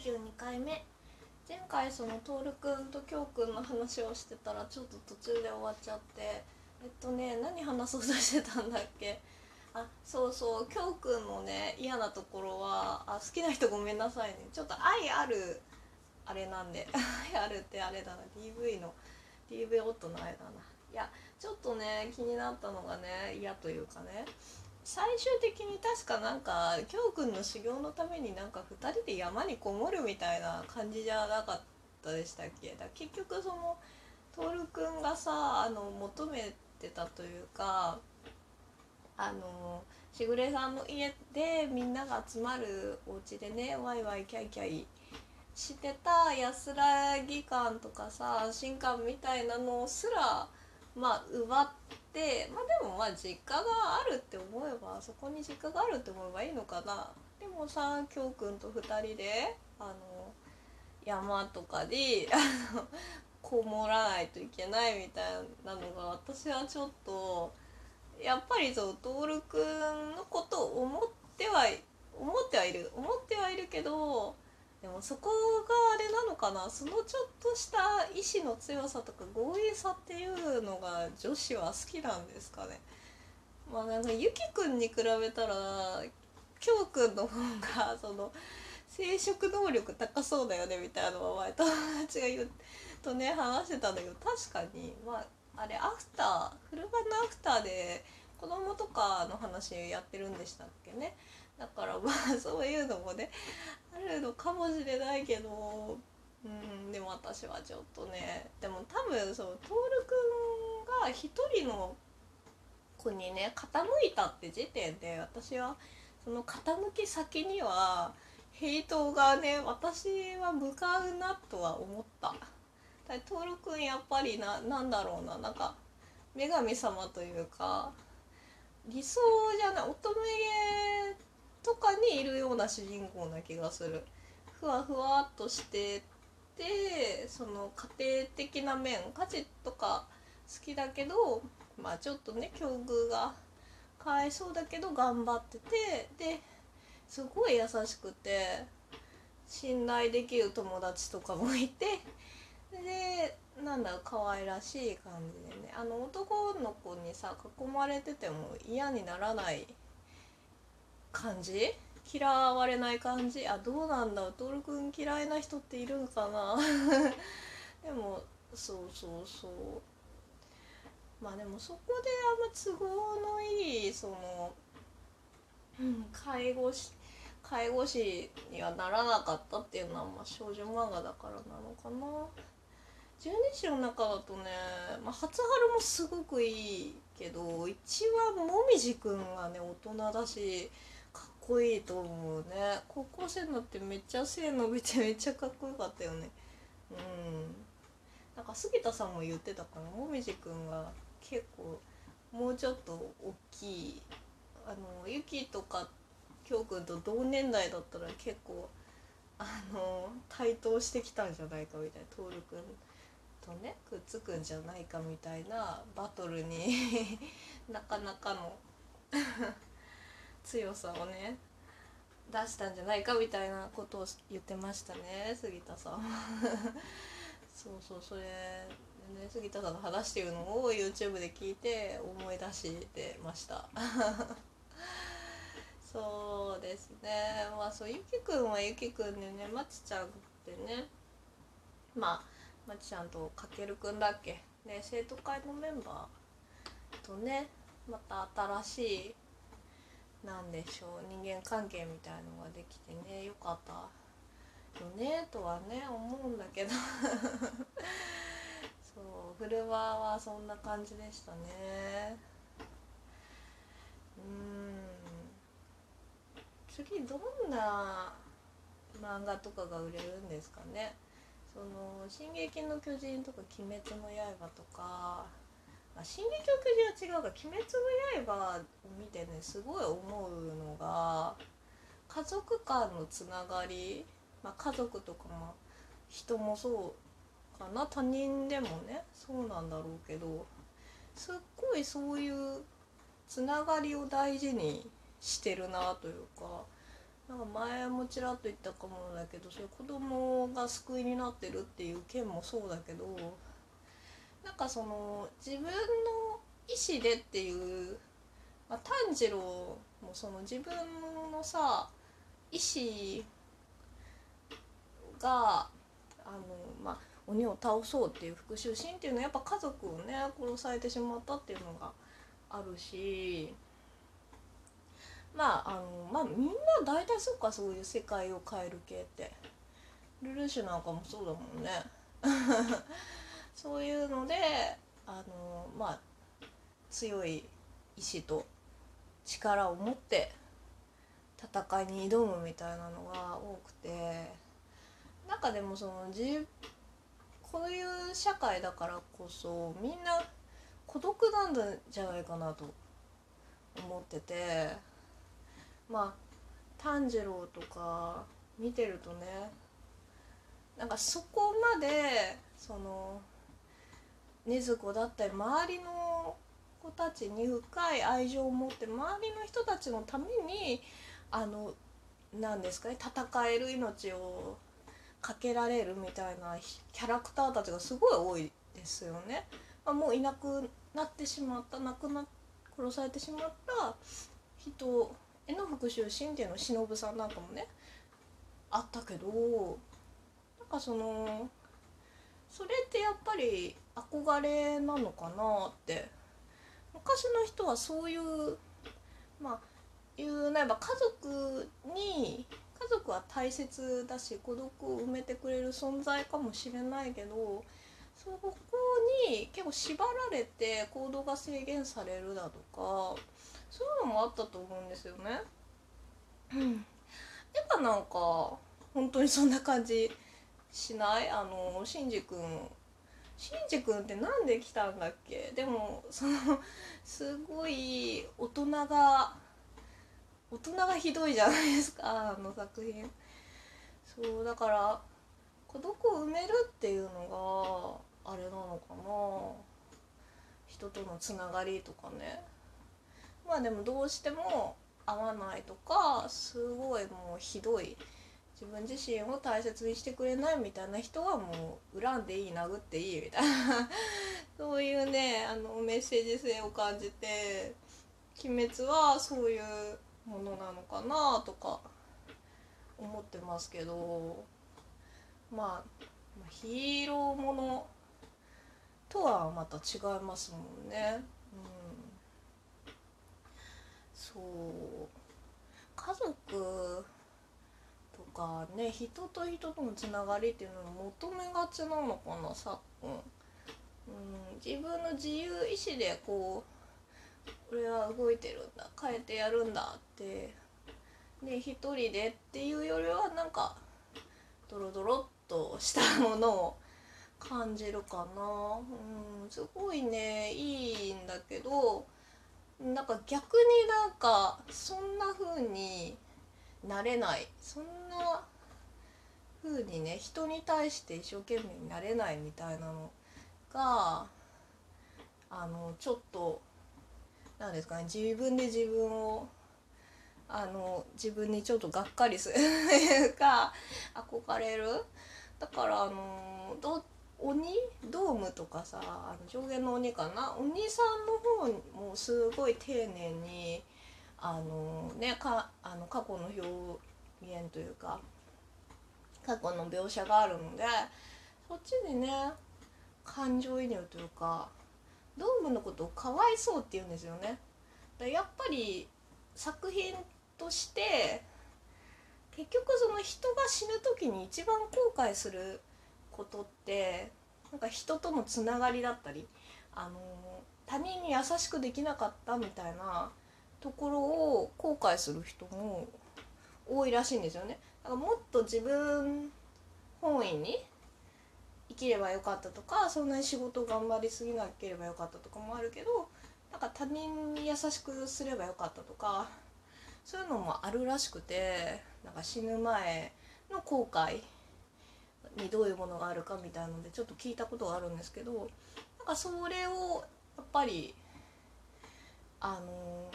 92回目。前回その徹くんと京くんの話をしてたらちょっと途中で終わっちゃってえっとね何話そうとしてたんだっけ？あそうそう京くんのね嫌なところはあ好きな人ごめんなさいね。ちょっと愛あるあれなんで。愛あるってあれだな。DV の DV 夫の愛だな。いやちょっとね気になったのがね嫌というかね。最終的に確かなんか京くんの修行のためになんか2人で山にこもるみたいな感じじゃなかったでしたっけ？だ結局その徹くんがさあの求めてたというかあのしぐれさんの家でみんなが集まるお家でねワイワイキャイキャイしてた安らぎ感とかさ安心感みたいなのすらまあ奪ってまあでもまあ実家があるって思えばそこに実家があるって思えばいいのかな。でもさ京くんと2人であの山とかにあのこもらないといけないみたいなのが私はちょっとやっぱりそう徹くんのことを思っては思ってはいる思ってはいるけどでもそこがあれなのかな？そのちょっとした意志の強さとか強引さっていうのが女子は好きなんですかね？まあなんかゆきくんに比べたらきょうくんの方がその生殖能力高そうだよね？みたいなのは前友達が言うとね話してたんだけど確かにまああれアフターフルバンのアフターで子供とかの話やってるんでしたっけね？だからまあ そういうのもねあるのかもしれないけどうんでも私はちょっとねでも多分その徹くんが一人の子にね傾いたって時点で私はその傾き先にはヘイトがね私は向かうなとは思った。徹くんやっぱりななんだろうななんか女神様というか理想じゃない乙女とかにいるような主人公な気がする。ふわふわっとしててその家庭的な面家事とか好きだけどまあちょっとね境遇がかわいそうだけど頑張っててですごい優しくて信頼できる友達とかもいてでなんだろう可愛らしい感じでね。あの男の子にさ囲まれてても嫌にならない感じ？嫌われない感じ？あどうなんだ？徹くん嫌いな人っているのかな？でもそうそうそう。まあでもそこであんま都合のいいその、うん、介護士介護士にはならなかったっていうのはまあ少女漫画だからなのかな。十二支の中だとね、まあ、初春もすごくいいけど一番もみじくんがね大人だしこいいと思うね。高校生になってめっちゃ背伸びてめっちゃかっこよかったよね。うん。なんか杉田さんも言ってたかな。もみじくんが結構もうちょっと大きい。あのゆきとかきょうくんと同年代だったら結構あの対等してきたんじゃないかみたいな。徹くんとねくっつくんじゃないかみたいなバトルに なかなかの。強さをね出したんじゃないかみたいなことを言ってましたね杉田さん そうそうそれね杉田さんが話してるのを YouTube で聞いて思い出してました。そうですね。まあそうゆきくんはゆきくんでねまちちゃんってねまあまちちゃんとかけるくんだっけ。ね生徒会のメンバーとねまた新しいなんでしょう。人間関係みたいのができてね。よかった。よねとはね思うんだけど。そうフルバーはそんな感じでしたね。うん。次どんな漫画とかが売れるんですかね。その「進撃の巨人」とか「鬼滅の刃」とか「あ進撃の巨人」は違うが「鬼滅の刃」を見てねすごい思うのが家族間のつながり、まあ、家族とかも人もそうかな他人でもねそうなんだろうけどすっごいそういうつながりを大事にしてるなというかなんか前もちらっと言ったかもだけどそれ子供が救いになってるっていう件もそうだけどなんかその自分の意思でっていう、まあ、炭治郎もその自分のさ意思があのまあ鬼を倒そうっていう復讐心っていうのはやっぱ家族をね殺されてしまったっていうのがあるしまああのまあみんな大体そっかそういう世界を変える系って。ルルーシュなんかもそうだもんね。そういうのであのまあ強い意志と力を持って戦いに挑むみたいなのが多くてなんかでもそのこういう社会だからこそみんな孤独なんじゃないかなと思っててまあ炭治郎とか見てるとねなんかそこまでその禰豆子だったり周りの子たちに深い愛情を持って周りの人たちのためにあの何ですかね戦える命をかけられるみたいなキャラクターたちがすごい多いですよね。まあ、もういなくなってしまった亡くな殺されてしまった人への復讐心っていうの忍さんなんかもねあったけどなんかそのそれってやっぱり憧れなのかなって昔の人はそういうまあいうなれば家族に家族は大切だし孤独を埋めてくれる存在かもしれないけどそこに結構縛られて行動が制限されるだとかそういうのもあったと思うんですよね。やっぱなんか本当にそんな感じしない？あのシンジ君シンジ君って何で来たんだっけ？でもそのすごい大人が大人がひどいじゃないですかあの作品。そうだから孤独を埋めるっていうのがあれなのかな。人とのつながりとかね。まあでもどうしても合わないとかすごいもうひどい自分自身を大切にしてくれないみたいな人はもう恨んでいい殴っていいみたいな。そういうねあのメッセージ性を感じて「鬼滅」はそういうものなのかなとか思ってますけど。まあヒーローものとはまた違いますもんね。うん、そう。家族かね人と人とのつながりっていうのを求めがちなのかなさっくん。うん、自分の自由意志でこう俺は動いてるんだ変えてやるんだってで一人でっていうよりはなんかドロドロっとしたものを感じるかなうんすごいねいいんだけどなんか逆になんかそんな風になれない。そんな風にね人に対して一生懸命になれないみたいなのがあのちょっと何ですかね自分で自分をあの自分にちょっとがっかりするというか憧れる。だからあのど鬼ドームとかさあの上限の鬼かな？鬼さんの方もすごい丁寧にあのねかあの過去の表現というか過去の描写があるのでそっちにね感情移入というかドームのことをかわいそうって言うんですよね。やっぱり作品として結局その人が死ぬ時に一番後悔することってなんか人とのつながりだったりあの他人に優しくできなかったみたいなところを後悔する人も多いらしいんですよね。だからもっと自分本位に生きればよかったとかそんなに仕事頑張りすぎなければよかったとかもあるけどなんか他人に優しくすればよかったとかそういうのもあるらしくてなんか死ぬ前の後悔にどういうものがあるかみたいなのでちょっと聞いたことがあるんですけどなんかそれをやっぱりあの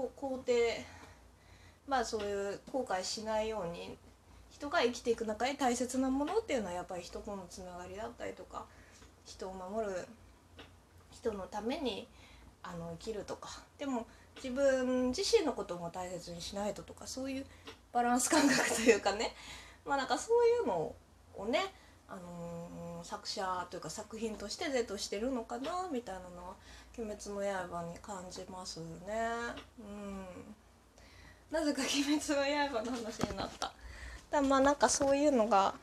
こ肯定まあそういう後悔しないように人が生きていく中で大切なものっていうのはやっぱり人とのつながりだったりとか人を守る人のためにあの生きるとか。でも自分自身のことも大切にしないととかそういうバランス感覚というかね。まあなんかそういうのをね、あのー作者というか作品として是としてるのかなみたいなのは「鬼滅の刃」に感じますね。うんなぜか 「鬼滅の刃」の話になった。だまあなんかそういうのが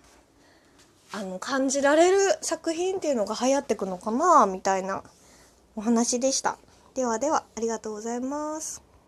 あの感じられる作品っていうのが流行ってくのかなみたいなお話でした。ではではありがとうございます。